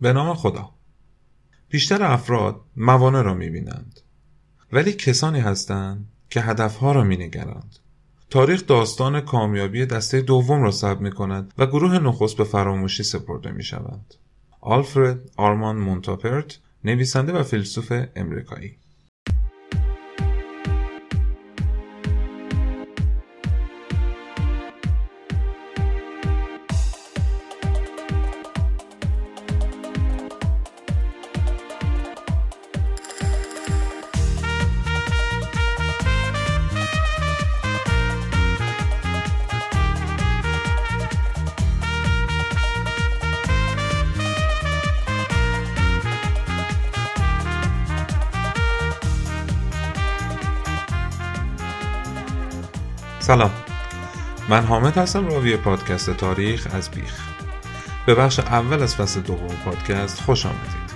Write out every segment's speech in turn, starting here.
به نام خدا. بیشتر افراد موانع را می‌بینند. ولی کسانی هستند که هدفها را مینگرند. تاریخ داستان کامیابی دسته دوم را ثبت می کند و گروه نخست به فراموشی سپرده می شوند. آلفرد آرمان مونتاپرت نویسنده و فیلسوف امریکایی. سلام. من حامد هستم راوی پادکست تاریخ از بیخ. به بخش اول از فصل دوم پادکست خوش آمدید.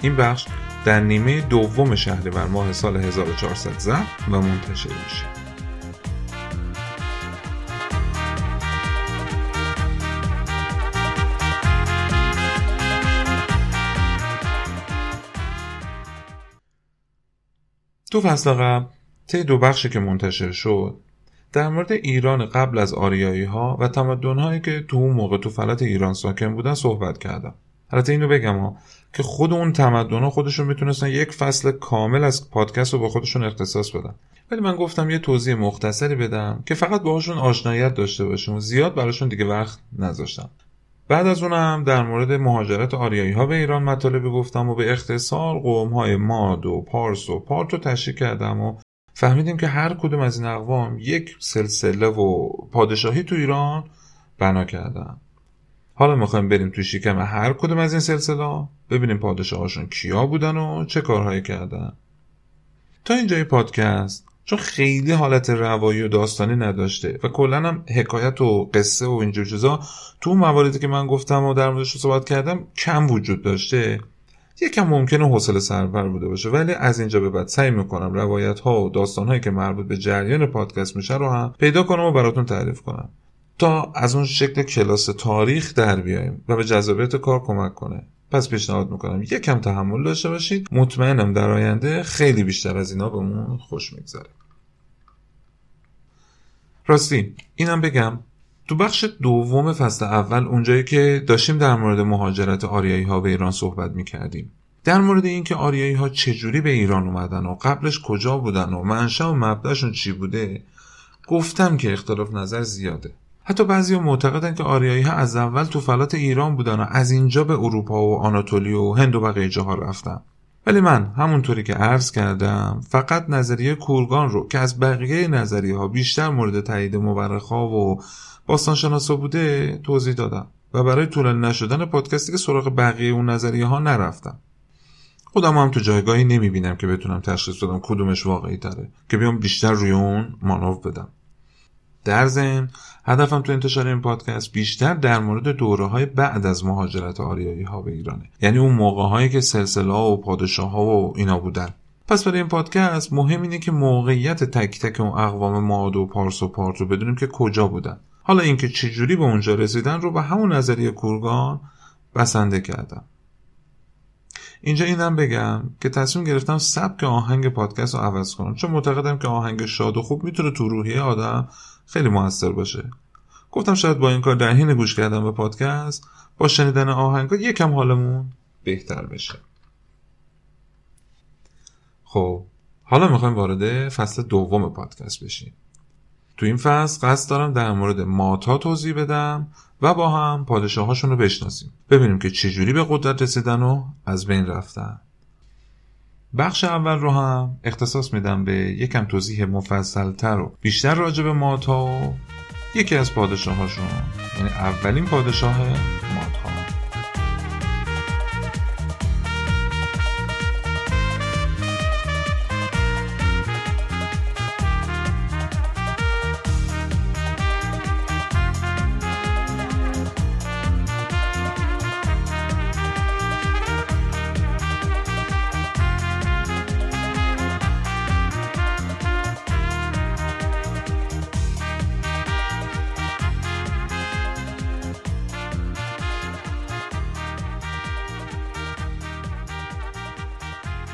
این بخش در نیمه دوم شهریور ماه سال 1400 ضبط و منتشر میشه. تو فصل قبل طی دو بخشی که منتشر شد در مورد ایران قبل از آریایی ها و تمدن هایی که تو اون موقع تو فلات ایران ساکن بودن صحبت کردم. البته اینو بگم ها که خود اون تمدن ها خودشون می‌تونستن یک فصل کامل از پادکست رو با خودشون اختصاص بدن. ولی من گفتم یه توضیح مختصری بدم که فقط باهاشون آشنایت داشته باشیم زیاد براشون دیگه وقت نذاشتم. بعد از اونم در مورد مهاجرت آریایی ها به ایران مطالبی گفتم و به اختصار قوم های ماد و پارس و پارت رو تشریح کردم و فهمیدیم که هر کدوم از این اقوام یک سلسله و پادشاهی تو ایران بنا کردن. حالا می‌خوایم بریم تو شکم هر کدوم از این سلسله ببینیم پادشاهاشون کیا بودن و چه کارهایی کردن. تا اینجای پادکست چون خیلی حالت روایی و داستانی نداشته و کلا هم حکایت و قصه و اینجور چیزا تو مواردی که من گفتم و در موردش صحبت کردم کم وجود داشته. یکم ممکنه حوصله سربر بوده باشه ولی از اینجا به بعد سعی می‌کنم روایت ها و داستان هایی که مربوط به جریان پادکست میشه رو هم پیدا کنم و براتون تعریف کنم. تا از اون شکل کلاس تاریخ در بیایم و به جذابیت کار کمک کنه. پس پیشنهاد می‌کنم یکم تحمل داشته باشید. مطمئنم در آینده خیلی بیشتر از اینا بهمون خوش میگذره. راستی اینم بگم تو بخش دوم فصل اول اونجایی که داشتیم در مورد مهاجرت آریایی ها به ایران صحبت می کردیم در مورد اینکه آریایی ها چجوری به ایران اومدن و قبلش کجا بودن و منشأ و مبدأشون چی بوده گفتم که اختلاف نظر زیاده. حتی بعضی معتقدن که آریایی ها از اول تو فلات ایران بودن و از اینجا به اروپا و آناتولی و هند و بقیه جاها رفتن. ولی من همونطوری که عرض کردم فقط نظریه کورگان رو که از بقیه نظریه ها بیشتر مورد تایید مورخ ها و باستانشناسا بوده توضیح دادم و برای طولانی نشدن پادکستی که سراغ بقیه اون نظریه ها نرفتم. خودم هم تو جایگاهی نمی‌بینم که بتونم تشخیص بدم کدومش واقعی تره که بیام بیشتر روی اون مانو بدم. در ضمن هدفم تو انتشار این پادکست بیشتر در مورد دوره های بعد از مهاجرت آریایی ها به ایرانه. یعنی اون موقع هایی که سلسله ها و پادشاه ها و اینا بودن. پس برای این پادکست مهم اینه که موقعیت تک تک اون اقوام ماد و پارس و پارت رو بدونیم که کجا بودن. حالا اینکه چجوری به اونجا رسیدن رو به همون نظریه کورگان بسنده کردم. اینجا اینم بگم که تصمیم گرفتم سبک آهنگ پادکست رو عوض کنم. چون معتقدم که آهنگ شاد و خوب می‌تونه تو روحیه آدم خیلی موثر باشه. گفتم شاید با این کار در حین گوش کردن به پادکست با شنیدن آهنگا یکم حالمون بهتر بشه. خب حالا می‌خوایم وارد فصل دوم پادکست بشیم. تو این فصل قصد دارم در مورد ماتا توضیح بدم و با هم پادشاهاشون رو بشناسیم. ببینیم که چجوری به قدرت رسیدن و از بین رفتن. بخش اول رو هم اختصاص میدم به یکم توضیح مفصلتر و بیشتر راجع به ماتا و یکی از پادشاهاشون یعنی اولین پادشاه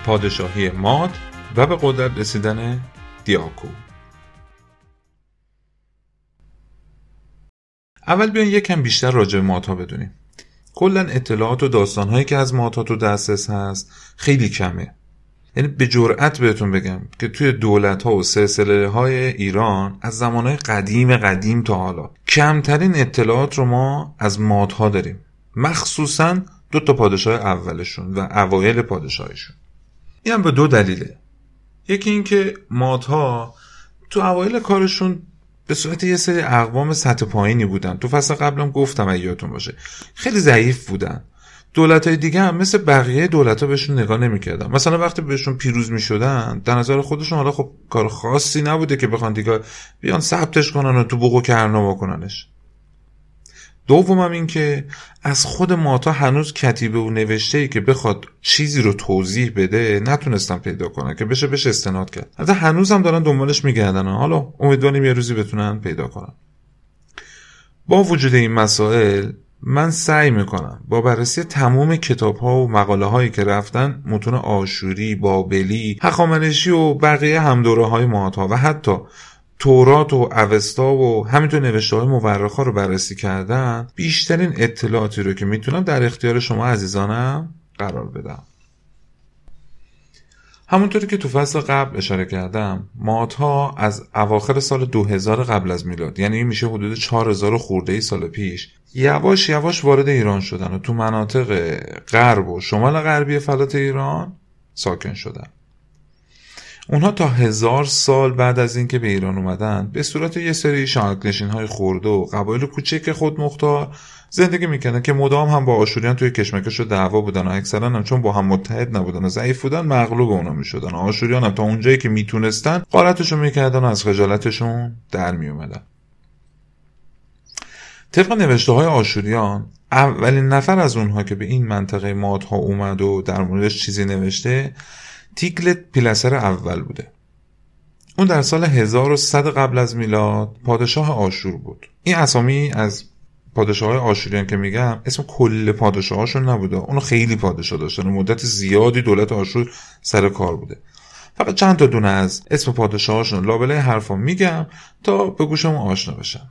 پادشاهی ماد و به قدرت رسیدن دیاکو. اول بیاین یکم بیشتر راجع به مادها بدونیم. کلا اطلاعات و داستانهایی که از مادها تو دسترس هست خیلی کمه. یعنی به جرأت بهتون بگم که توی دولت ها و سلسله های ایران از زمانهای قدیم قدیم تا حالا کمترین اطلاعات رو ما از مادها داریم. مخصوصا دو تا پادشاه اولشون و اوایل پادشاهشون این هم به دو دلیله. یکی اینکه مادها تو اوایل کارشون به صورت یه سری اقوام سطح پایینی بودن. تو فصل قبلم گفتم اگه یادتون باشه. خیلی ضعیف بودن. دولت های دیگه هم مثل بقیه دولت ها بهشون نگاه نمی‌کردن. مثلا وقتی بهشون پیروز می‌شدن در نظر خودشون حالا خب کار خاصی نبوده که بخوان دیگه بیان ثبتش کنن و تو بوق و کرنا بکننش دومم این که از خود ماتا هنوز کتیبه و نوشته ای که بخواد چیزی رو توضیح بده نتونستم پیدا کنه که بشه بشه استناد کرد. هنوز هم دارن دنبالش میگردن. حالا امیدواریم یه روزی بتونن پیدا کنن. با وجود این مسائل من سعی می‌کنم با بررسی تمام کتاب ها و مقاله هایی که رفتن متون آشوری، بابلی، هخامنشی و بقیه همدوره های ماتا و حتی تورات و اوستا و همینطور نوشته های مورخ رو بررسی کردن بیشترین اطلاعاتی رو که می‌تونم در اختیار شما عزیزانم قرار بدم. همونطوری که تو فصل قبل اشاره کردم مادها از اواخر سال 2000 قبل از میلاد یعنی میشه حدود 4000 خورده ای سال پیش یواش یواش وارد ایران شدن و تو مناطق غرب و شمال غربی فلات ایران ساکن شدن. اونها تا هزار سال بعد از اینکه به ایران اومدن به صورت یه سری شانکنشین های خورده و قبایل کوچک خود مختار زندگی می‌کنن که مدام هم با آشوریان توی کشمکش و دعوا بودن و اکثرا هم چون با هم متحد نبودن و ضعیف بودن مغلوب اونا می‌شدن. و آشوریان هم تا اونجایی که می‌تونستن قارتشون می‌کردن و از خجالتشون در میومدن طبق نوشته های آشوریان اولین نفر از اونها که به این منطقه مادها اومد و در موردش چیزی نوشته تیکلت پیلسر اول بوده. اون در سال 1100 قبل از میلاد پادشاه آشور بود. این اسامی از پادشاه آشوریان که میگم اسم کل پادشاهاشون نبوده. اونو خیلی پادشاه داشتن. مدت زیادی دولت آشور سر کار بوده. فقط چند تا دونه از اسم پادشاهاشون لابلای حرفا میگم تا به گوشمون آشنا بشن.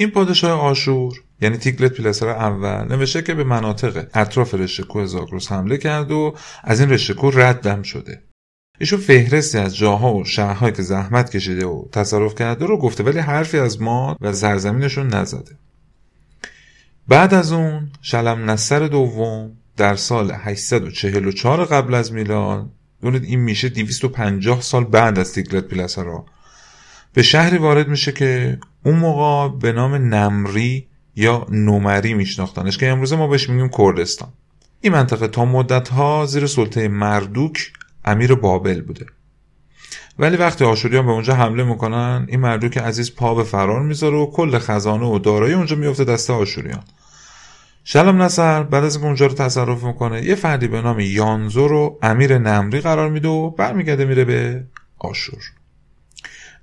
این پادشاه آشور یعنی تیگلت پلسر اول نوشته که به مناطق اطراف رشته زاگرس حمله کرد و از این رشته ردم شده. ایشون فهرستی از جاها و شهرهایی که زحمت کشیده و تصرف کرده رو گفته ولی حرفی از ماد و سرزمینشون نزده. بعد از اون شلم نصر دوم در سال 844 قبل از میلاد دونید این میشه 250 سال بعد از تیگلت پلسرا به شهری وارد میشه که اون موقع به نام نمری یا نومری میشناختنش که امروزه ما بهش میگیم کردستان. این منطقه تا مدت ها زیر سلطه مردوک امیر بابل بوده. ولی وقتی آشوریان به اونجا حمله می‌کنن این مردوک عزیز پا به فرار می‌ذاره و کل خزانه و دارایی اونجا میفته دست آشوریان. شلم نصر بعد از اونجا رو تصرف می‌کنه یه فردی به نام یانزو رو امیر نمری قرار میده و برمیگرده میره به آشور.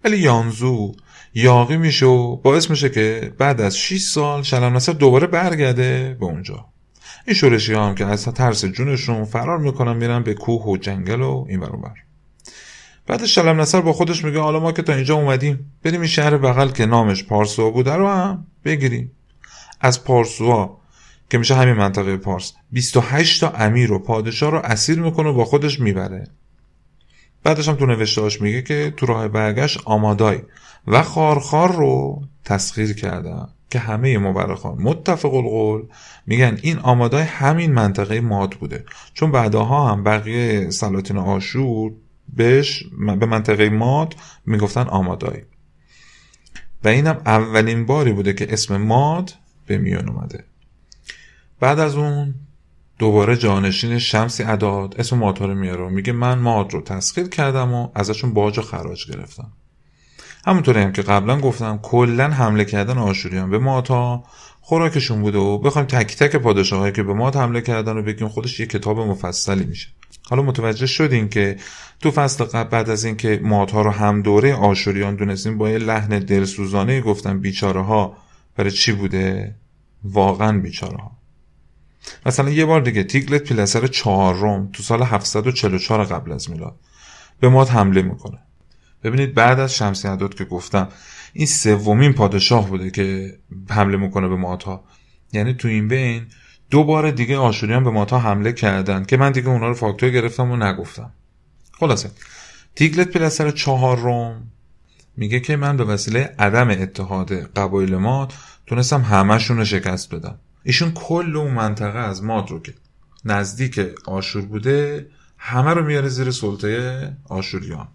ولی یانزو یاقی میشه و باعث میشه که بعد از 6 سال شلم نصر دوباره برگرده به اونجا. این شورشی هم که از ترس جونشون فرار می‌کنن میرن به کوه و جنگل و این بر بعد شلم نصر با خودش میگه حالا ما که تا اینجا اومدیم بریم این شهر بغل که نامش پارسوا بوده رو هم بگیریم. از پارسوا که میشه همین منطقه پارس 28 تا امیر و پادشاه رو اسیر می‌کنه و با خودش می‌بره. بعدش هم تو نوشتهاش میگه که تو راه برگشت آمادای و خارخار رو تسخیر کردن که همه مورخان. متفق القول میگن این آمادای همین منطقه ماد بوده. چون بعدها هم بقیه سلاطین آشور بهش به منطقه ماد می‌گفتن آمادای. و اینم اولین باری بوده که اسم ماد به میان اومده. بعد از اون دوباره جانشین شمسی عداد اسم مادها رو میاره میگه من ماد رو تسخیر کردم و ازشون باج و خراج گرفتم. همونطوری هم که قبلا گفتم کلا حمله کردن آشوریان. به ماتا خوراکشون بوده و بخوایم تک تک پادشاهایی که به مات حمله کردن رو بگیم خودش یه کتاب مفصلی میشه. حالا متوجه شدین که تو فصل قبل بعد از اینکه ماتها رو هم دوره آشوریان دونستیم با یه لحن دلسوزانه گفتن بیچاره ها برای چی بوده؟ واقعا بیچاره ها مثلا یه بار دیگه تیگلت پیلسر چهارم تو سال 744 قبل از میلاد به ماد حمله می‌کنه. ببینید بعد از شمسی عدد که گفتم این سومین پادشاه بوده که حمله می‌کنه به ماتا. یعنی تو این بین دو بار دیگه آشوریان به ماتا حمله کردن که من دیگه اونا رو فاکتور گرفتم و نگفتم. خلاصه. تیگلت پلسر چهار روم میگه که من به وسیله عدم اتحاد قبایل ماد تونستم همهشون رو شکست بدم. ایشون کل اون منطقه از ماد رو که نزدیک آشور بوده همه رو میاره زیر سلطه آشوریان.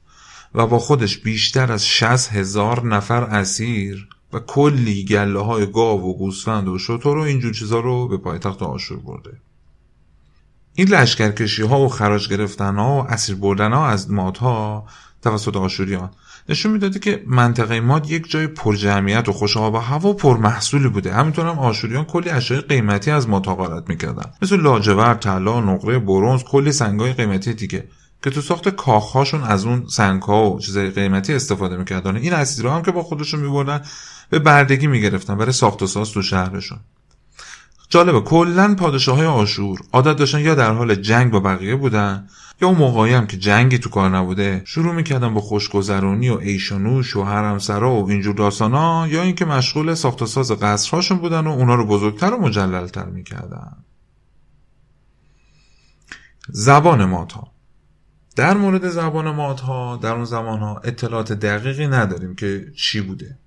و با خودش بیشتر از 60 هزار نفر اسیر و کلی گله های گاو و گوسفند و شطور و اینجور چیزا رو به پایتخت آشور برده. این لشکرکشی ها و خراج گرفتن ها و اسیر بردن ها از مادها توسط آشوریان نشون می‌داده که منطقه ماد یک جای پر جمعیت و خوش و هوا پر محصولی بوده. همینطور هم آشوریان کلی اشیاء قیمتی از ماد غارت می‌کردن. مثل لاجورد طلا نقره برونز کلی سنگای قیمتی دیگه. که تو ساخت کاخهاشون از اون سنگها و چیزای قیمتی استفاده می‌کردن. این اسیرها هم که با خودشون میبردن به بردگی می‌گرفتن برای ساخت و ساز تو شهرشون. جالبه کلا پادشاه های آشور عادت داشتن یا در حال جنگ با بقیه بودن یا اون موقعی هم که جنگی تو کار نبوده شروع می‌کردن با خوشگذرانی و ایشانوش و حرمسرا و اینجور داستانا یا اینکه مشغول ساخت و ساز قصرهاشون بودن و اونا رو بزرگتر و مجللتر می‌کردن. زبان ماتا. در مورد زبان مادها در اون زمان ها اطلاعات دقیقی نداریم که چی بوده.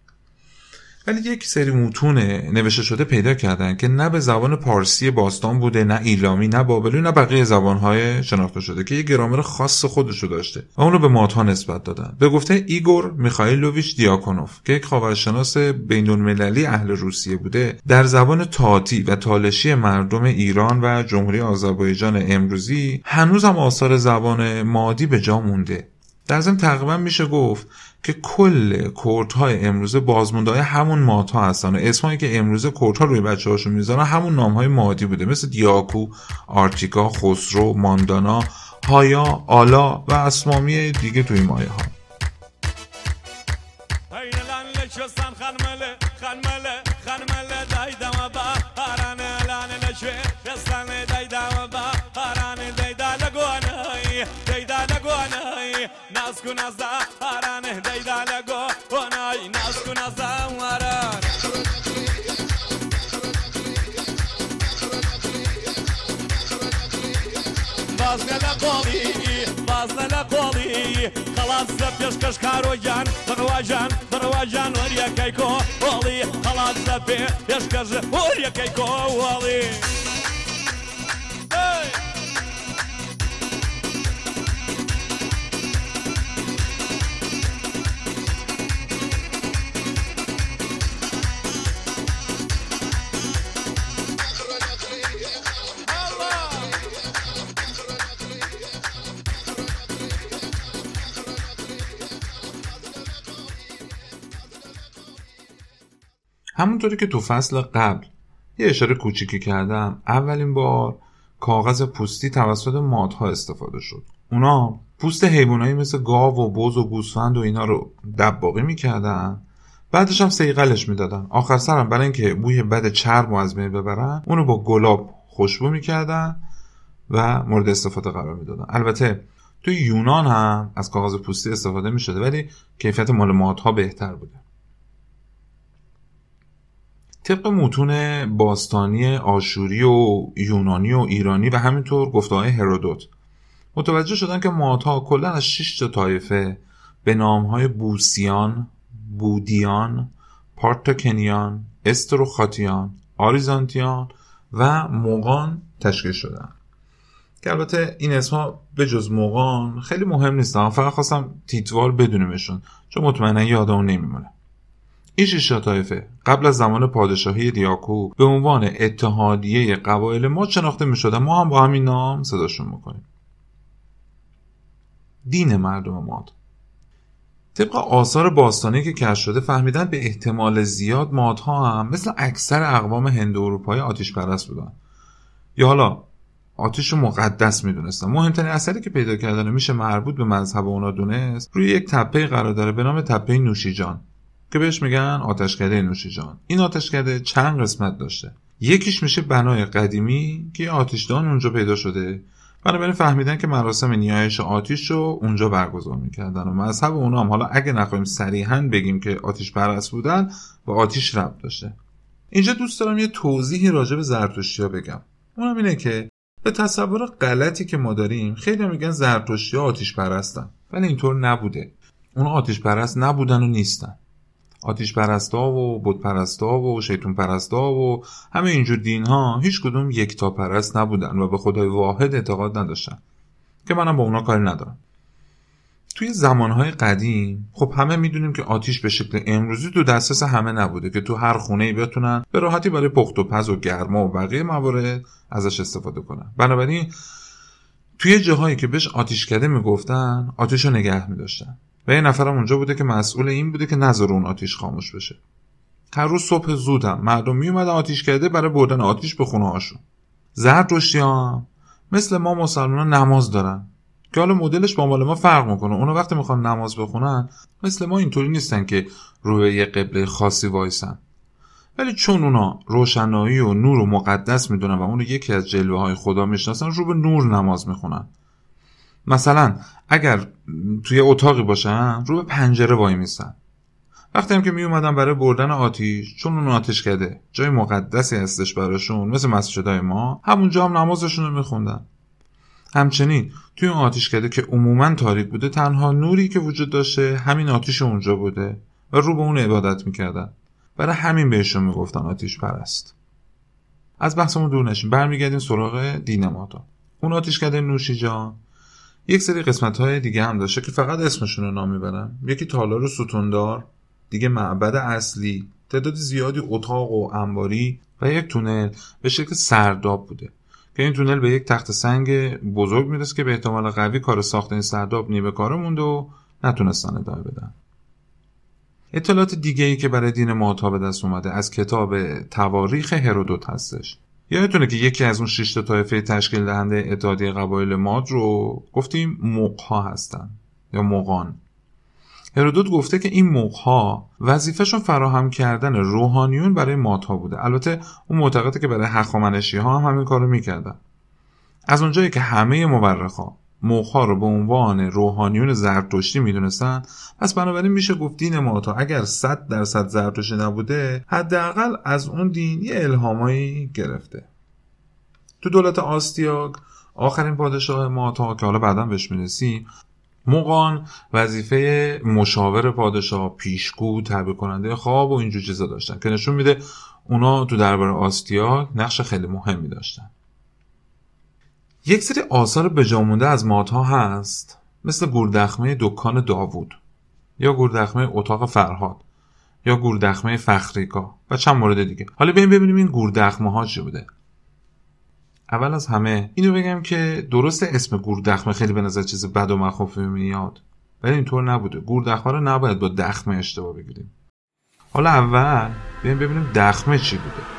ولی یک سری متون نوشته شده پیدا کردن که نه به زبان پارسی باستان بوده نه ایلامی نه بابلی نه بقیه زبانهای شناخته شده که یه گرامر خاص خودشو داشته و اونو به مادها نسبت دادن. به گفته ایگور میخائیلوویچ دیاکونوف که یک خاورشناس بینالمللی اهل روسیه بوده در زبان تاتی و تالشی مردم ایران و جمهوری آذربایجان امروزی هنوز هم آثار زبان مادی به جا مونده. در ضمن تقریبا میشه گفت که کل های امروزه بازمونده های همون مات ها هستن و اسمایی که امروزه ها روی بچه هاشون می‌ذارن همون نام های مادی بوده. مثل دیاکو، آرتیکا، خسرو، ماندانا، هایا، آلا و اسمامی دیگه توی مایه ها پیدا لەگۆ بۆنای ناسک و نەزانواران بازنە لە قۆڵی بازنە لە قۆڵی خەڵات زە پێشکەش کارۆیان بڕواژان بڕواژان وەریەکەی کۆ وڵی خەڵات زە پێ پێشکەژ وەریەکەی کۆوەڵی. همونطوری که تو فصل قبل یه اشاره کوچیکی کردم اولین بار کاغذ پوستی توسط مادها استفاده شد. اونا پوست حیوانایی مثل گاو و بز و گوسفند و اینا رو دباقی می‌کردن. بعدش هم سیقلش می‌دادن. آخر سرم برای اینکه بوی بد چرم رو از بین ببرن اونو با گلاب خوشبو می‌کردن و مورد استفاده قرار می‌دادن. البته تو یونان هم از کاغذ پوستی استفاده می‌شده ولی کیفیت مال مادها بهتر بوده. طبق متون باستانی آشوری و یونانی و ایرانی و همینطور گفته های هرودوت متوجه شدن که مادها کلا از 6 تا طایفه به نام های بوسیان، بودیان، پارتاکنیان، استروخاتیان، آریزانتیان و موغان تشکیل شدن. که البته این اسما به جز موغان خیلی مهم نیستن فقط خواستم تیتوال بدونیمشون چون مطمئنا یادمون نمیمونه. این شش طایفه قبل از زمان پادشاهی دیاکو به عنوان اتحادیه قبایل ما شناخته می شدن ما هم با همین نام صداشون می‌کنیم. دین مردم ماد. طبق آثار باستانی که کشف شده فهمیدن به احتمال زیاد مادها هم مثل اکثر اقوام هند اروپایی آتیش پرست بودن. یا حالا آتیش رو مقدس می‌دونستن. مهمترین اثری که پیدا کردن میشه مربوط به مذهب اونا دونست روی یک تپه قرار داره به نام تپه نوشیجان. که بهش میگن آتشکده نوشیجان این آتشکده چند قسمت داشته. یکیش میشه بنای قدیمی که آتیشدان اونجا پیدا شده. بنابراین فهمیدن که مراسم نیایش آتیش رو اونجا برگزار می‌کردن و مذهب اونا هم. حالا اگه نخواهیم صریحا بگیم که آتیش پرست بودن و آتیش رب داشته. اینجا دوست دارم یه توضیحی راجع به زرتشتی ها بگم. اونم اینه که به تصور غلطی که ما داریم خیلی میگن زرتشتی ها آتیش پرستن. ولی اینطور نبوده. اون آتیش پرست نبودن و نیستن. آتیش پرستا و بود پرستا و شیطون پرستا و همه اینجور دین ها هیچ کدوم یکتا پرست نبودن و به خدای واحد اعتقاد نداشتن که منم با اونا کاری ندارم. توی زمانهای قدیم خب همه می‌دونیم که آتیش به شکل امروزی تو دسترس همه نبوده که تو هر خونه ای بتونن به راحتی برای پخت و پز و گرما و بقیه موارد ازش استفاده کنن. بنابراین توی جاهایی که بهش آتیش کده می‌گفتن آتیش رو نگه میداشتن. و یه نفرم اونجا بوده که مسئول این بوده که نظر اون آتیش خاموش بشه. هر روز صبح زودم. مردم می اومدن آتیش کرده برای بردن آتیش به خونه هاشون. زرد هم مثل ما مسلمان نماز دارن. که حالا مدلش با مال ما فرق می‌کنه. اونا وقتی می‌خوان نماز بخونن مثل ما اینطوری نیستن که رو به یه قبله خاصی وایسن. ولی چون اونا روشنایی و نور و مقدس می‌دونن و اون یکی از جلوه های خدا می‌شناسن رو به نور نماز می‌خونن. مثلا اگر توی اتاقی باشن رو به پنجره وای میسن وقتی هم که می برای بردن آتیش چون اون آتیش کده جای مقدسی هستش براشون مثل مسجدهای ما. همونجا هم نمازشون رو میخوندن. همچنین توی اون آتیش کده که عموما تاریک بوده تنها نوری که وجود داشته همین آتیش اونجا بوده و رو به اون عبادت می‌کردن. برای همین بهشون می‌گفتن آتیش پرست. از بحثمون دور نشیم. برمیگردیم سراغ دین ماتا اون آتیش کده نوشی جان یک سری قسمت های دیگه هم داشته که فقط اسمشون رو نام می‌برم. یکی تالار ستوندار دیگه معبد اصلی. تعداد زیادی اتاق و انباری و یک تونل به شکل سرداب بوده. که این تونل به یک تخت سنگ بزرگ می‌رسه که به احتمال قوی کار ساخت این سرداب نیمه کار مونده و نتونستن ادامه بدن. اطلاعات دیگه ای که برای دین معتا به دست اومده از کتاب تواریخ هرودوت هستش. یادتونه که یکی از اون شش تا طایفه تشکیل دهنده اتحادیه قبایل ماد رو گفتیم موقها هستن یا موقان هرودوت گفته که این موقها وظیفهشون فراهم کردن روحانیون برای مادها بوده. البته اون معتقده که برای هخامنشی ها هم همین کارو می‌کردن. از اونجایی که همه مورخا موقها رو به عنوان روحانیون زرتشتی می‌دونستن؟ پس بنابراین میشه گفت دین ماتا اگر صد درصد زرتشتی نبوده حداقل از اون دین یه الهامایی گرفته. تو دولت آستیاگ آخرین پادشاه ماتا که حالا بعدا بهش می‌رسیم موقان وظیفه مشاور پادشاه پیشگو تعبیر کننده خواب و اینجور چیزا داشتن که نشون میده اونا تو دربار آستیاگ نقش خیلی مهمی داشتن. یک سری آثار بجامونده از مادها هست. مثل گوردخمه دکان داوود یا گوردخمه اتاق فرهاد یا گوردخمه فخریگاه و چند مورد دیگه. حالا بریم ببینیم این گوردخمه ها چی بوده. اول از همه اینو بگم که درست اسم گوردخمه خیلی به نظر چیز بد و مخوفی میاد. ولی اینطور نبوده. گوردخمه رو نباید با دخمه اشتباه بگیریم. حالا اول بریم ببینیم دخمه چی بوده.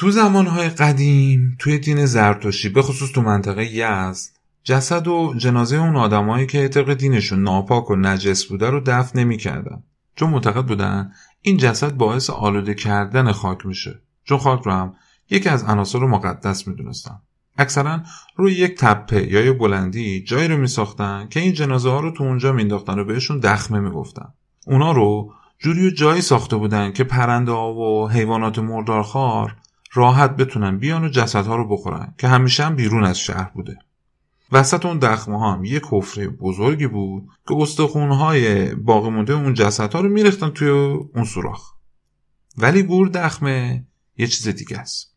تو زمانهای قدیم توی دین زرتشتی به خصوص تو منطقه یزد جسد و جنازه اون آدمایی که طبق دینشون ناپاک و نجس بوده رو دفن نمی‌کردن. چون معتقد بودن این جسد باعث آلوده کردن خاک میشه. چون خاک رو هم یکی از عناصر رو مقدس می‌دونستن. اکثرا روی یک تپه یا یک بلندی جایی رو میساختن که این جنازه ها رو تو اونجا مینداختن و بهشون دخمه می‌گفتن. اونا رو جوری و جایی ساخته بودن که پرنده ها و حیوانات مردارخوار راحت بتونن بیان و جسدها رو بخورن که همیشه هم بیرون از شهر بوده. وسط اون دخمه ها هم یک حفره بزرگی بود که استخونهای باقی مونده اون جسدها رو می‌رفتن توی اون سوراخ. ولی گور دخمه یه چیز دیگه است.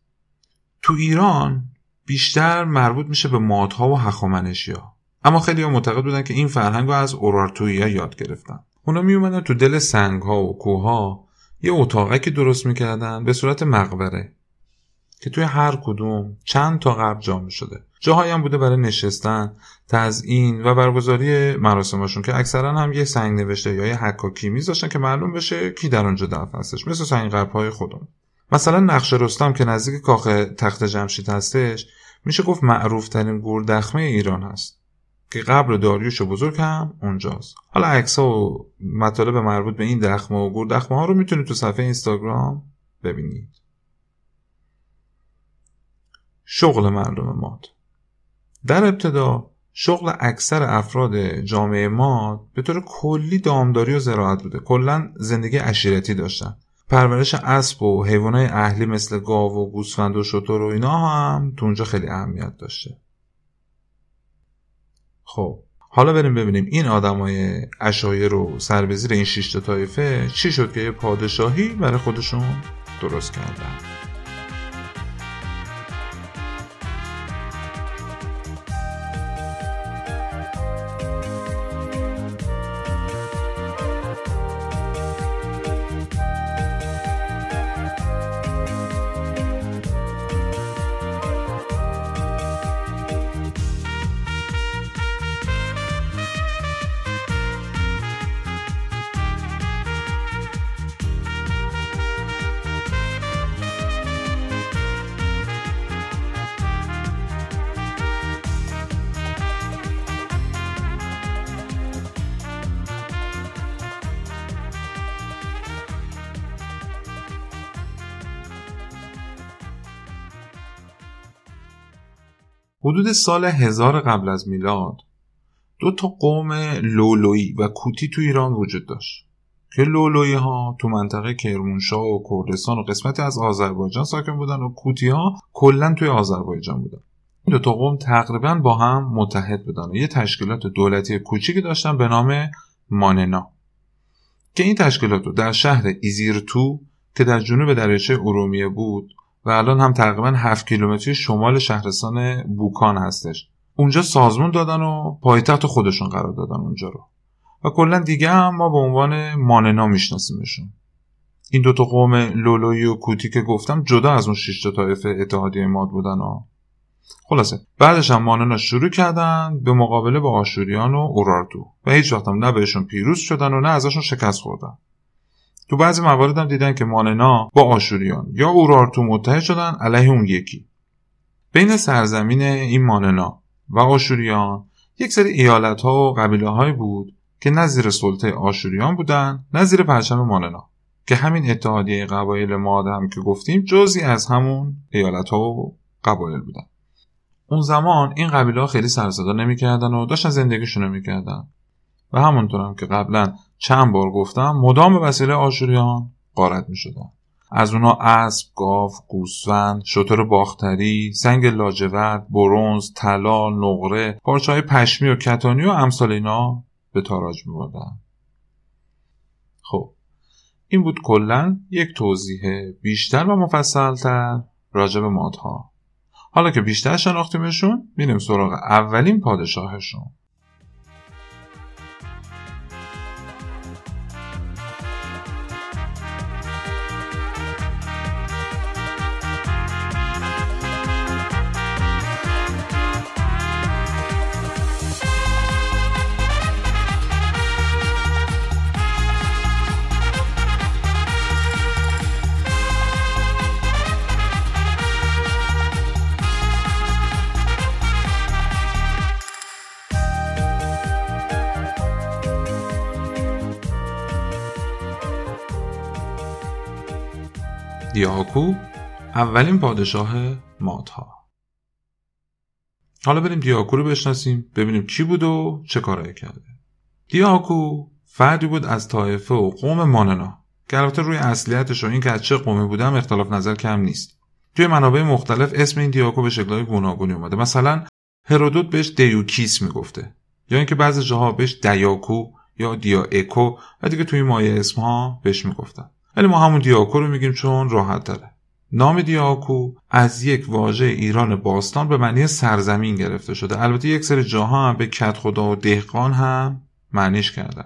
تو ایران بیشتر مربوط میشه به مادها و هخامنشی ها اما خیلی ها معتقد بودن که این فرهنگ رو از اورارتویی ها یاد گرفتن. اونا می تو دل سنگ ها و کوه ها یه اتاقه که درست می‌کردن به صورت مقبره. که توی هر کدوم چند تا قبر جا شده جاهایی هم بوده برای نشستن تزیین و برگزاری مراسمشون که اکثرا هم یه سنگ نوشته یا یه حکاکی میذاشتن که معلوم بشه کی در اونجا دفن هستش مثل سنگ قبر های خودم مثلا نقش رستم که نزدیک کاخ تخت جمشید هستش میشه گفت معروف ترین گوردخمه ایران هست. که قبر داریوش بزرگ هم اونجاست. حالا عکس و مطالب مربوط به این دخمه و گوردخمه ها رو می‌تونید تو صفحه اینستاگرام ببینید. شغل مردم ماد در ابتدا شغل اکثر افراد جامعه ما به طور کلی دامداری و زراعت بوده. کلا زندگی عشیرتی داشتن. پرورش اسب و حیوانات اهلی مثل گاو و گوسفند و شتر و اینا هم تو اونجا خیلی اهمیت داشته. خب حالا بریم ببینیم این آدمای اشایر و سربزیر این شیشت طایفه چی شد که یه پادشاهی برای خودشون درست کردن. حدود سال هزار قبل از میلاد دو تا قوم لولویی و کوتی تو ایران وجود داشت که لولویی ها تو منطقه کرمانشاه و کردستان و قسمتی از آذربایجان ساکن بودن و کوتی ها کلا توی آذربایجان بودن. این دو تا قوم تقریبا با هم متحد بودن. و یه تشکیلات دولتی کوچیکی داشتن به نام ماننا که این تشکیلات رو در شهر ایزیرتو که در جنوب دریاچه ارومیه بود و الان هم تقریبا 7 کیلومتری شمال شهرستان بوکان هستش. اونجا سازمون دادن و پایتخت خودشون قرار دادن اونجا رو. و کلا دیگه هم ما به عنوان ماننا میشناسیمشون. این دوتا قوم لولویی و کوتی که گفتم جدا از اون شش تا طایفه اتحادیه ماد بودن و خلاصه بعدش هم ماننا شروع کردن به مقابله با آشوریان و اورارتو. و هیچ وقت هم نه بهشون پیروز شدن و نه ازشون شکست خوردن. تو بعضی موارد هم دیدن که ماننا با آشوریان یا اورارتو متحد شدن علیه اون یکی. بین سرزمین این ماننا و آشوریان یک سری ایالت ها و قبیله های بود که نه زیر سلطه آشوریان بودن نه زیر پرچم ماننا. که همین اتحادیه قبایل ماد هم که گفتیم جزی از همون ایالت ها و قبایل بودن. اون زمان این قبیله ها خیلی سرزده نمی‌کردن و داشتن زندگیشون می‌کردن. و همونطور هم که قبلا چند بار گفتم مدام به وسیله آشوریان قارت می شدن. از اونا اسب، گاو، گوسفند، شتر باختری، سنگ لاجورد، برونز، طلا، نقره، پارچه های پشمی و کتانی و امثال اینا به تاراج می بردن. خب این بود کلا یک توضیح بیشتر و مفصلتر راجع به مادها حالا که بیشتر شناختیمشون میریم سراغ اولین پادشاهشون دیاکو اولین پادشاه مادها. حالا بریم دیاکو رو بشناسیم ببینیم چی بود و چه کارایی کرده. دیاکو فردی بود از طایفه و قوم ماننا که البته روی اصلیتش و این که از چه قومی بودم اختلاف نظر کم نیست. توی منابع مختلف اسم این دیاکو به شکلهای گوناگونی اومده. مثلا هرودوت بهش دیوکیس می‌گفته یا اینکه بعضی جاها بهش دیاکو یا دیاکو و دیگه توی مایه اسمها بهش می‌گفتن. ولی ما همون دیاکو رو میگیم چون راحت داره نام دیاکو از یک واژه ایران باستان به معنی سرزمین گرفته شده. البته یک سری جاها هم به کت خدا و دهقان هم معنیش کردن.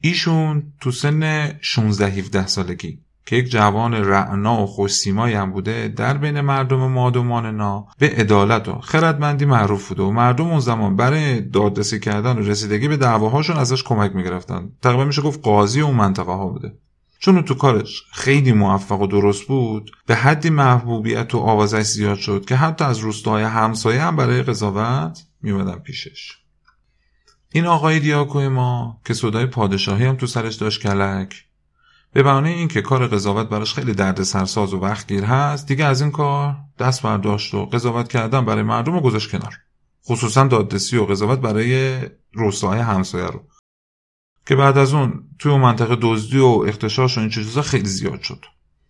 ایشون تو سن 16 17 سالگی که یک جوان رعنا و خوشسیمایی هم بوده در بین مردم مادومان نا به عدالت و خردمندی معروف بوده و مردم اون زمان برای دادرسی کردن و رسیدگی به دعواهاشون ازش کمک می‌گرفتن. تقریبا میشه گفت قاضی اون منطقه ها بوده. چون تو کارش خیلی موفق و درست بود به حدی محبوبیت و آوازش زیاد شد که حتی از روستاهای همسایه هم برای قضاوت میومدن پیشش. این آقای دیاکوی ما که صدای پادشاهی هم تو سرش داشت کلک به بهانه اینکه کار قضاوت براش خیلی درد سرساز و وقتگیر هست دیگه از این کار دست برداشت و قضاوت کردن برای مردم رو گذاشت کنار. خصوصا دادرسی و قضاوت برای روستاهای همسایه رو. که بعد از اون توی اون منطقه دزدی و اختشاش و این چیزا خیلی زیاد شد.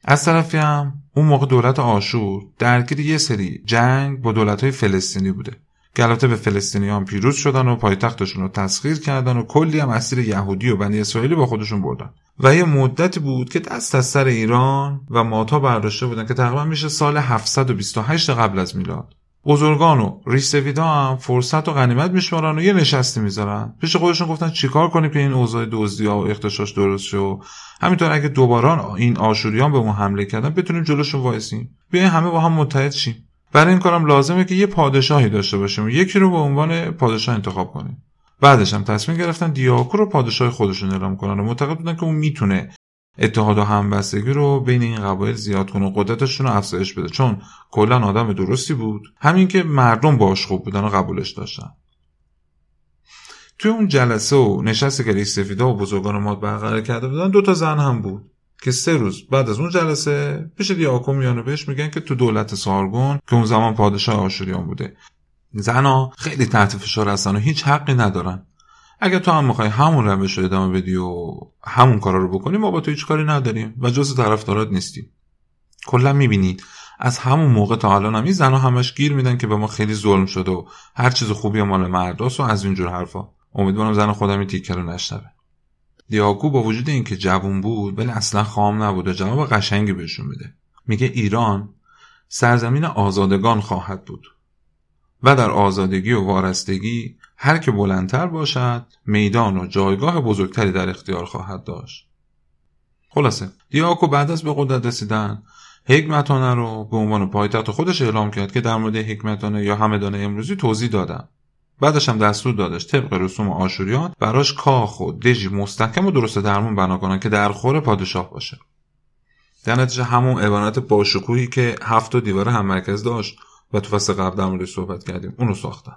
از طرفی هم اون موقع دولت آشور درگیر یه سری جنگ با دولت های فلسطینی بوده که البته به فلسطینیان پیروز شدن و پایتختشون رو تسخیر کردن و کلی هم اسیر یهودی و بنی اسرائیلی با خودشون بردن. و یه مدتی بود که دست از سر ایران و ماتا برداشته بودن که تقریبا میشه سال 728 قبل از میلاد بزرگان و ریسویدا هم فرصت و غنیمت میشمارن و یه نشستی می‌ذارن. پیش خودشون گفتن چیکار کنیم که این اوضاع دزدی ها و اختشاش درست شو همینطور اگه دوباره این آشوریان به ما حمله کردن بتونیم جلوشون وایسیم. بیاین همه با هم متحد شیم. برای این کارم لازمه که یه پادشاهی داشته باشیم و یکی رو به عنوان پادشاه انتخاب کنیم. بعدش هم تصمیم گرفتن دیاکو رو پادشاه خودشون اعلام کنن و معتقد بودن که اون می‌تونه اتحاد و همبستگی رو بین این قبایل زیاد کنه و قدرتشون رو افزایش بده. چون کلا آدم درستی بود. همین که مردم باش خوب بودن و قبولش داشتن. توی اون جلسه و نشستی که و بزرگان ماد برقرار کرده بودن دو تا زن هم بود که سه روز بعد از اون جلسه پیش دیاکو میان و بهش میگن که تو دولت سارگون که اون زمان پادشاه آشوریان بوده. زنا خیلی تحت فشار هستن و هیچ حقی ندارن. اگر تو هم می‌خوای همون روش رو ادامه بدی و همون کارا رو بکنی ما با تو هیچ کاری نداریم و جز طرفدارات نیستیم. کلا می‌بینید از همون موقع تا الان هم زنها همش گیر میدن که به ما خیلی ظلم شده و هر چیز خوبی مال مرداست و از اینجور حرفا. امیدوارم زن خودم این تیکه رو نشنوه. دیاگو با وجود اینکه جوون بود ولی اصلا خام نبود و جواب قشنگی بهشون میده. میگه ایران سرزمین آزادگان خواهد بود و در آزادگی و وارستگی هر که بلندتر باشد میدان و جایگاه بزرگتری در اختیار خواهد داشت. خلاصه دیاکو بعد از به قدرت رسیدن حکمتانه رو به عنوان پایتخت خودش اعلام کرد که در مورد حکمتانه یا همدانه امروزی توضیح دادم. بعدش هم دستور دادش طبق رسوم آشوریان براش کاخ و دژی مستحکم و درست درمون بنا کنن که در خور پادشاه باشه. در نتیجه همون عبارت باشکوهی که هفت و دیوار هم مرکز داشت و تو فصل قبل در صحبت کردیم اونو ساختن.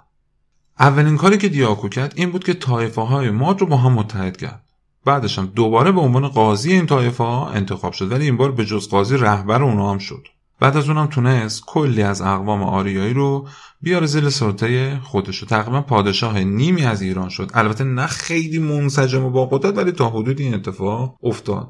اولین کاری که دیاکو کرد این بود که طایفه های ماد رو با هم متحد کرد. بعدش هم دوباره به عنوان قاضی این طایفه ها انتخاب شد ولی این بار به جز قاضی رهبر اونا هم شد. بعد از اونم تونست کلی از اقوام آریایی رو بیاره زیر سلطه خودش و تقریبا پادشاه نیمی از ایران شد. البته نه خیلی منسجم و با قدرت ولی تا حدود این اتفاق افتاد.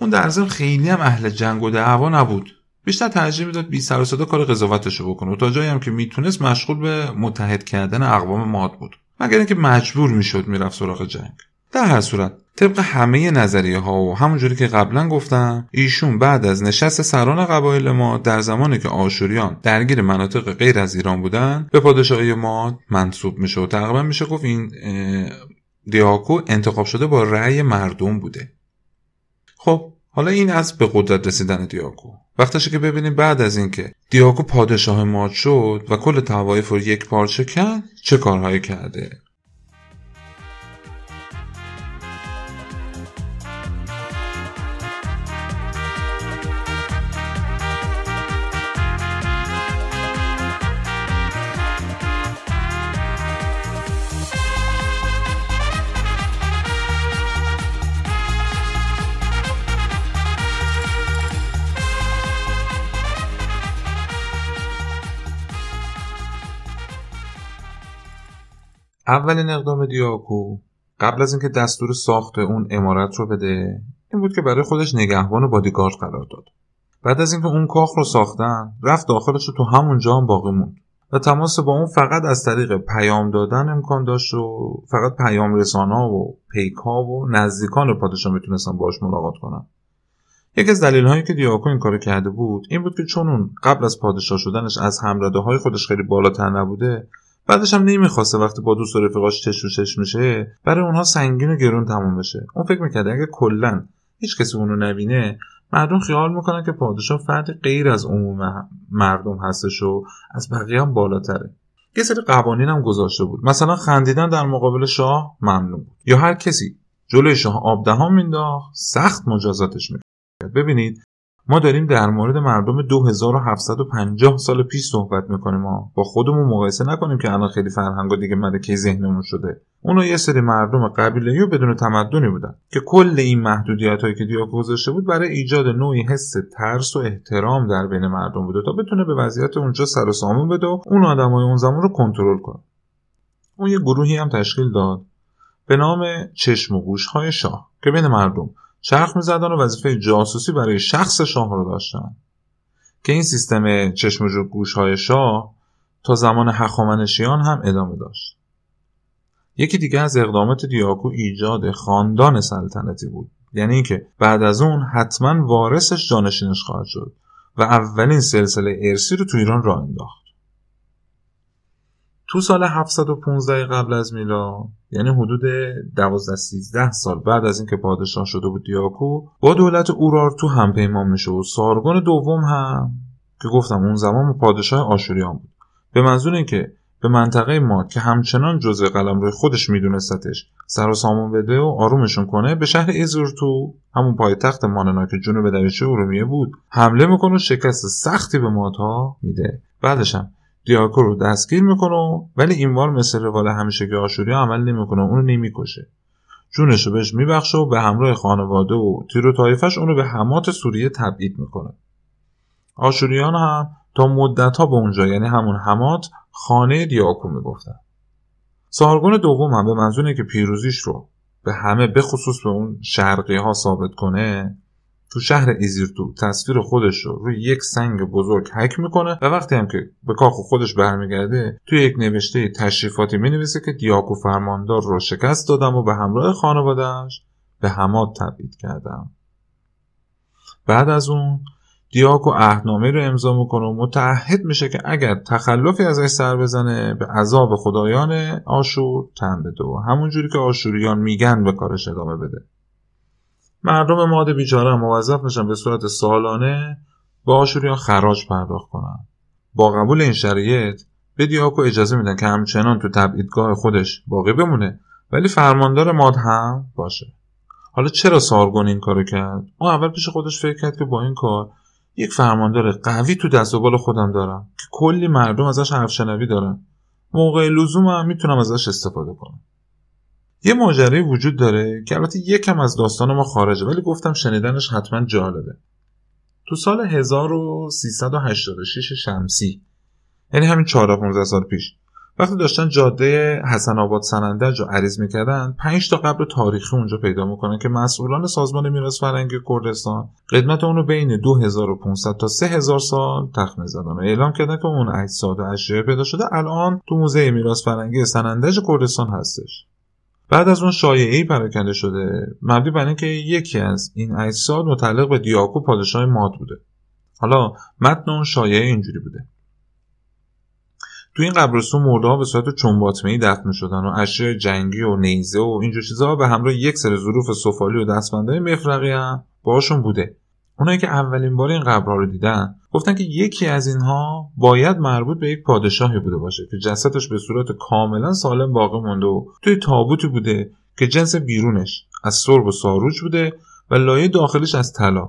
اون در ضمن خیلی هم اهل جنگ و دعوا نبود. بیشتر ترجیح می‌داد بی سر و صدا کار قضاوتش بکنه. و تا جایی هم که می‌تونست مشغول به متحد کردن اقوام ماد بود. مگر اینکه مجبور می‌شد می‌رفت سراغ جنگ. در هر صورت طبق همه نظریه ها و همونجوری که قبلا گفتم ایشون بعد از نشست سران قبایل ما در زمانی که آشوریان درگیر مناطق غیر از ایران بودن به پادشاهی ما منصوب میشه و تقریبا میشه گفت این دیاکو انتخاب شده با رأی مردم بوده. خب حالا این از به قدرت رسیدن دیاکو. وقتشه که ببینیم بعد از اینکه دیاکو پادشاه ماد شد و کل توایف رو یک پارچه کرد چه کارهایی کرده؟ اولین اقدام دیاکو قبل از اینکه دستور ساخت اون امارت رو بده این بود که برای خودش نگهبان و بادیگارد قرار داد. بعد از اینکه اون کاخ رو ساختن رفت داخلش رو تو همون جا هم باقی موند. و تماس با اون فقط از طریق پیام دادن امکان داشت و فقط پیام رسانا و پیکا و نزدیکان پادشاه می‌تونستن باش ملاقات کنن. یکی از دلیل هایی که دیاکو این کارو کرده بود این بود که چون اون قبل از پادشاه شدنش از همرده های خودش خیلی بالاتر نبوده بعدش هم نمی‌خواسته وقتی با دوست و رفیقاش چش و چش میشه برای اونها سنگین و گرون تموم بشه. اون فکر می‌کرده اگه کلا هیچ کسی اونو نبینه مردم خیال می‌کنن که پادشاه فرد غیر از عموم مردم هستش و از بقیه هم بالاتره. یه سری قوانین هم گذاشته بود. مثلا خندیدن در مقابل شاه ممنوع بود. یا هر کسی جلوی شاه آب دهان مینداخت سخت مجازاتش می‌کرد. ببینید ما داریم در مورد مردم 2750 سال پیش صحبت می‌کنیم ما با خودمون مقایسه نکنیم که الان خیلی فرهنگ دیگه ملکه ذهنمون شده. اونو یه سری مردم قبیله و بدون تمدنی بودن که کل این محدودیت هایی که دیاکو گذاشته بود برای ایجاد نوعی حس ترس و احترام در بین مردم بوده تا بتونه به وضعیت اونجا سر و سامون بده و اون آدمای اون زمان رو کنترل کنه. اون یه گروهی هم تشکیل داد. به نام چشم و گوش های شاه که بین مردم چرخ می‌زدن و وظیفه جاسوسی برای شخص شاه رو داشتن. که این سیستم چشم و گوش های شاه تا زمان هخامنشیان هم ادامه داشت. یکی دیگه از اقدامات دیاکو ایجاد خاندان سلطنتی بود. یعنی اینکه بعد از اون حتما وارثش جانشینش خواهد شد و اولین سلسله ارسی رو تو ایران راه انداخت. تو سال 715 قبل از میلاد یعنی حدود 12 13 سال بعد از اینکه پادشاه شده بود دیاکو با دولت اورارتو هم پیمان میشه و سارگون دوم هم که گفتم اون زمان پادشاه آشوریان بود. به منظور اینکه به منطقه ما که همچنان جزء قلم روی خودش میدونستش سر و سامون بده و آرومشون کنه به شهر ایزورتو همون پایتخت ماننا که جنوب دریچه ارومیه بود حمله می‌کنه و شکست سختی به ماتا میده. بعدش هم دیاکو رو دستگیر می‌کنه ولی این بار مثل روال همیشه که آشوری عمل نمی‌کنه اونو نمی‌کشه. جونش رو بهش میبخشه و به همراه خانواده و تیر و اونو به حمات سوریه تبعید می‌کنه. آشوریان هم تا مدت ها به اونجا یعنی همون حمات خانه دیاکو می‌گفتن. سارگون دوم هم به منظور که پیروزیش رو به همه به خصوص به اون شرقی ها ثابت کنه تو شهر ایزیرتو تصویر خودش رو روی یک سنگ بزرگ حک می‌کنه و وقتی هم که به کاخ خودش برمیگرده توی یک نوشته تشریفاتی می‌نویسه که دیاکو فرماندار رو شکست دادم و به همراه خانوادهش به حماد تبعید کردم. بعد از اون دیاکو عهدنامه رو امضا می‌کنه و متعهد میشه که اگر تخلفی ازش سر بزنه به عذاب خدایان آشور تن بده و همونجوری که آشوریان میگن به کارش ادامه بده. مردم ماده بیچاره موظف میشن به صورت سالانه با آشوریان خراج پرداخت کنن. با قبول این شرایط به دیاکو اجازه میدن که همچنان تو تبعیدگاه خودش باقی بمونه ولی فرماندار ماد هم باشه. حالا چرا سارگون این کارو کرد؟ اون اول پیش خودش فکر کرد که با این کار یک فرماندار قوی تو دست و بال خودم دارم که کلی مردم ازش حرف شنوی دارن. موقع لزوم هم می‌تونم ازش استفاده کنم. یه ماجرای وجود داره که البته یکم از داستان ما خارجه ولی گفتم شنیدنش حتما جالبه. تو سال 1386 شمسی یعنی همین 4 15 سال پیش وقتی داشتن جاده حسن آباد سنندج رو عریض می‌کردن 5 تا قبر تاریخی اونجا پیدا می‌کنن که مسئولان سازمان میراث فرهنگی کردستان قدمت اون بین 2500 تا 3000 سال تخمین زدن و اعلام کردن که اون اجساد و اشیاء پیدا شده الان تو موزه میراث فرهنگی سنندج کردستان هستش. بعد از اون شایعی پراکنده شده مبنی بر اینکه یکی از این اجساد متعلق به دیاکو پادشاه ماد بوده. حالا متن اون شایعه اینجوری بوده. تو این قبرستون مرده ها به صورت چنباتمه ای دفن شدن و اشیاء جنگی و نیزه و اینجور چیزها به همراه یک سر ظروف سفالی و دستبندهای مفرقی هم باشون بوده. اونایی که اولین بار این قبرها رو دیدن گفتن که یکی از اینها باید مربوط به یک پادشاهی بوده باشه که جسدش به صورت کاملا سالم باقی مونده و توی تابوتی بوده که جنس بیرونش از سرب و ساروج بوده و لایه داخلش از طلا.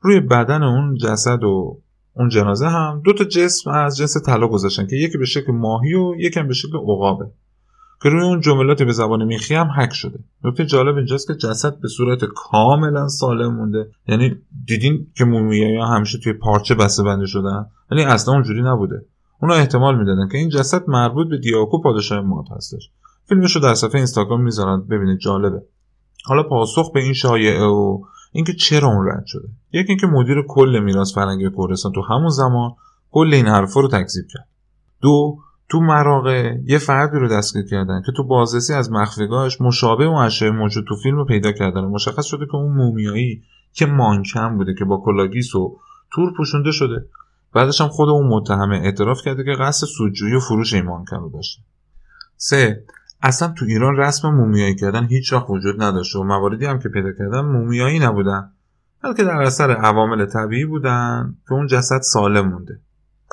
روی بدن اون جسد و اون جنازه هم دو تا جسم از جنس طلا گذاشتن که یکی به شکل ماهی و یکم به شکل عقابه. که روی اون جملات به زبان میخی هم حک شده. نکته جالب اینجاست که جسد به صورت کاملا سالم مونده. یعنی دیدین که مومیایی همیشه توی پارچه بسته بنده شدن؟ ولی اصلا اونجوری نبوده. اونا احتمال می‌دادن که این جسد مربوط به دیاکو پادشاه مات هستش. فیلمش رو در صفحه اینستاگرام می‌ذارن. ببینید جالبه. حالا پاسخ به این شایعه و اینکه چرا اون رد شده. یکی اینکه مدیر کل میراث فرهنگی کردستان تو همون زمان کل این حرفا رو تکذیب کرد. دو تو مراغه یه فردی رو دستگیر کردن که تو بازرسی از مخفیگاهش مشابه اون اشیاء موجود تو فیلم رو پیدا کردن. مشخص شده که اون مومیایی که مانکن بوده که با کلاه‌گیس و تور پوشونده شده. بعدش هم خود اون متهمه اعتراف کرده که قصد سودجویی و فروش این مانکن رو داشته. سه اصلا تو ایران رسم مومیایی کردن هیچ وقت وجود نداشته و مواردی هم که پیدا کردن مومیایی نبودن. بلکه در اثر عوامل طبیعی بودن که اون جسد سالم مونده.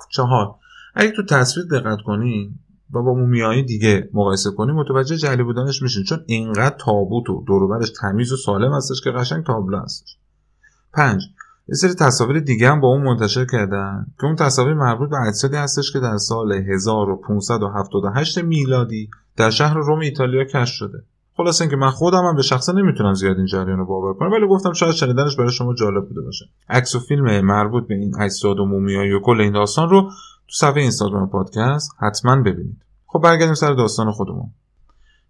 چهار اگه تو تصویر دقت کنین و با مومیایی دیگه مقایسه کنیم متوجه جلی بودنش میشین. چون اینقدر تابوت و دوروبرش تمیز و سالم هستش که قشنگ تابلو هستش. پنج یه سری تصاویر دیگه هم با اون منتشر کردن که اون تصاویر مربوط به اجسادی هستش که در سال 1578 میلادی در شهر روم ایتالیا کشف شده. خلاص اینکه من خودم هم به شخصه نمی‌تونم زیاد این جریان رو باور کنم ولی گفتم شاید شنیدنش برای شما جالب بوده باشه. عکس و فیلم مربوط به این اجساد و مومیایی و کل این داستان رو تو صفحه اینستاگرام پادکست حتما ببینید. خب برگردیم سر داستان خودمون.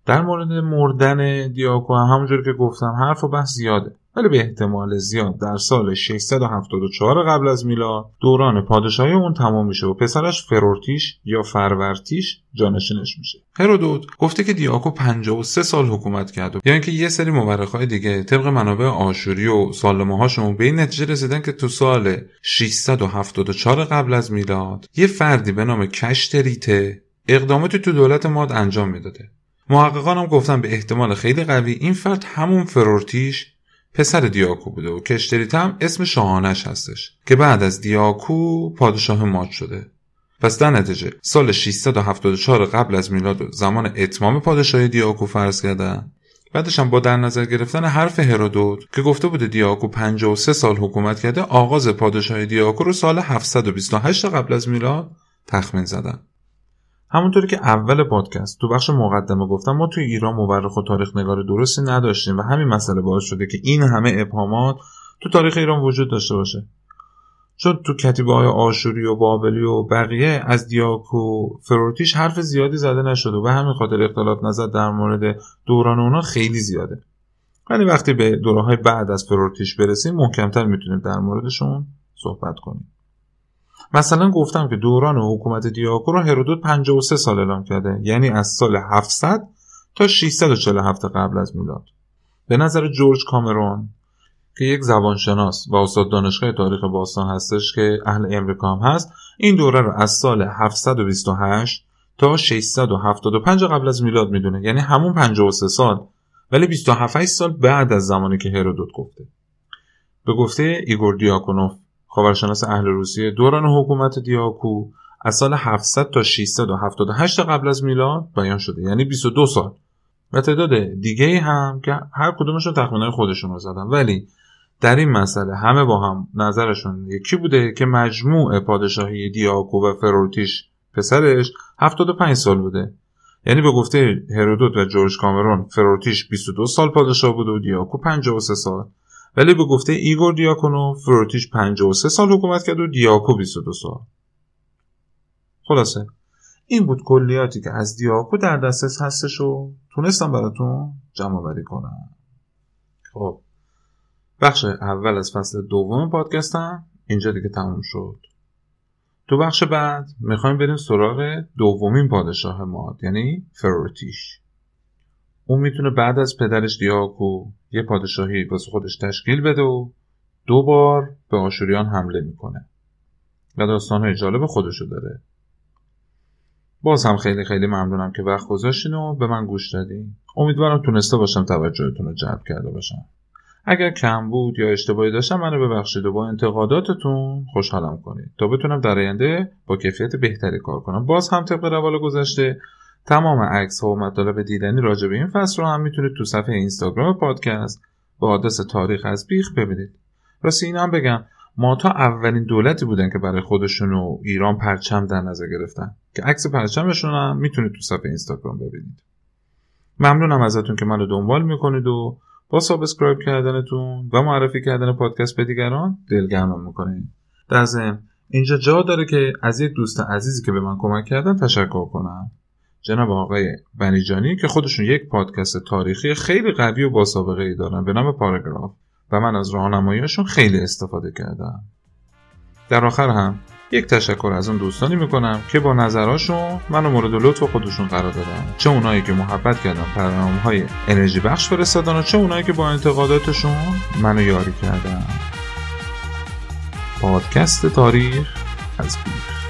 در مورد مردن دیاکو هم همونجور که گفتم حرف و بحث زیاده. ولی به احتمال زیاد در سال 674 قبل از میلاد دوران پادشاهی اون تمام میشه و پسرش فرورتیش یا فرورتیش جانشینش میشه. هرودوت گفته که دیاکو 53 سال حکومت کرد یعنی که یه سری مورخای دیگه طبق منابع آشوری و سالمه هاشون به این نتیجه رسیدن که تو سال 674 قبل از میلاد یه فردی به نام کشتریته اقداماتی تو دولت ماد انجام می‌داده. محققان هم گفتن به احتمال خیلی قوی این فرد همون فرورتیش پسر دیاکو بوده و کشتریت هم اسم شاهانش هستش که بعد از دیاکو پادشاه ماد شده. پس در نتیجه سال 674 قبل از میلاد و زمان اتمام پادشاهی دیاکو فرض کردن بعدش هم با در نظر گرفتن حرف هرودوت که گفته بوده دیاکو 53 سال حکومت کرده آغاز پادشاهی دیاکو رو سال 728 قبل از میلاد تخمین زدن. همونطوری که اول پادکست تو بخش مقدمه گفتم ما توی ایران مورخ و تاریخ نگار درستی نداشتیم و همین مسئله باعث شده که این همه ابهامات تو تاریخ ایران وجود داشته باشه. چون تو کتیبه های آشوری و بابلی و بقیه از دیاک و فرورتیش حرف زیادی زده نشده و به همین خاطر اختلاف نظر در مورد دوران اونا خیلی زیاده. ولی وقتی به دوره بعد از فرورتیش برسیم محکمتر می‌تونیم در موردشون صحبت کنیم. مثلا گفتم که دوران حکومت دیاکو رو هرودوت 53 سال اعلام کرده. یعنی از سال 700 تا 647 قبل از میلاد. به نظر جورج کامرون که یک زبانشناس و استاد دانشگاه تاریخ باستان هستش که اهل امریکا هم هست این دوره رو از سال 728 تا 675 قبل از میلاد می‌دونه. یعنی همون 53 سال. ولی 27 سال بعد از زمانی که هرودوت گفته. به گفته ایگور دیاکونوف خاورشناس اهل روسیه دوران حکومت دیاکو از سال 700 تا 678 قبل از میلاد بیان شده. یعنی 22 سال. و تعداد دیگه هم که هر کدومشون تخمینای خودشون رو زدن. ولی در این مسئله همه با هم نظرشون یکی بوده که مجموع پادشاهی دیاکو و فرورتیش پسرش 75 سال بوده. یعنی به گفته هرودوت و جورج کامرون فرورتیش 22 سال پادشاه بوده و دیاکو 53 سال. ولی به گفته ایگور دیاکونو فروتیش 53 سال حکومت کرد و دیاکو 22 سال. خلاصه این بود کلیاتی که از دیاکو در دسترس هستش و تونستم براتون جمع آوری کنم. خب. بخش اول از فصل دوم پادکستم اینجا دیگه تموم شد. تو بخش بعد می‌خوایم بریم سراغ دومین پادشاه ماد یعنی فروتیش. اون می‌تونه بعد از پدرش دیاکو یه پادشاهی واسه خودش تشکیل بده و دو بار به آشوریان حمله می‌کنه. و داستانهای جالب خودشو داره. باز هم خیلی خیلی ممنونم که وقت گذاشتین و به من گوش دادین. امیدوارم تونسته باشم توجهتون رو جلب کرده باشم. اگر کم بود یا اشتباهی داشتم منو ببخشید و با انتقاداتتون خوشحالم کنید. تا بتونم در آینده با کیفیت بهتری کار کنم. باز هم طبق روال گذشته تمام عکس ها و مطالب دیدنی راجع به این فصل رو هم می‌تونید تو صفحه اینستاگرام پادکست با آدرس تاریخ از بیخ ببینید. راستی اینم بگم مادها اولین دولتی بودن که برای خودشون و ایران پرچم در نظر گرفتن که عکس پرچمشون هم می‌تونید تو صفحه اینستاگرام ببینید. ممنونم ازتون که منو دنبال می‌کنید و با subscribe کردنتون و معرفی کردن پادکست به دیگران دلگرمم می‌کنید در ضمن اینجا جا داره که از یک دوست عزیزی که به من کمک کردن تشکر کنم. جناب آقای بنیجانی که خودشون یک پادکست تاریخی خیلی قوی و با سابقه ای دارن به نام پاراگراف و من از راهنماییشون خیلی استفاده کردم. در آخر هم یک تشکر از اون دوستانی می‌کنم که با نظراشون منو مورد لطف خودشون قرار دادن. چه اونایی که محبت کردن برنامه های انرژی بخش فرستادن و چه اونایی که با انتقاداتشون منو یاری کردن. پادکست تاریخ از بیخ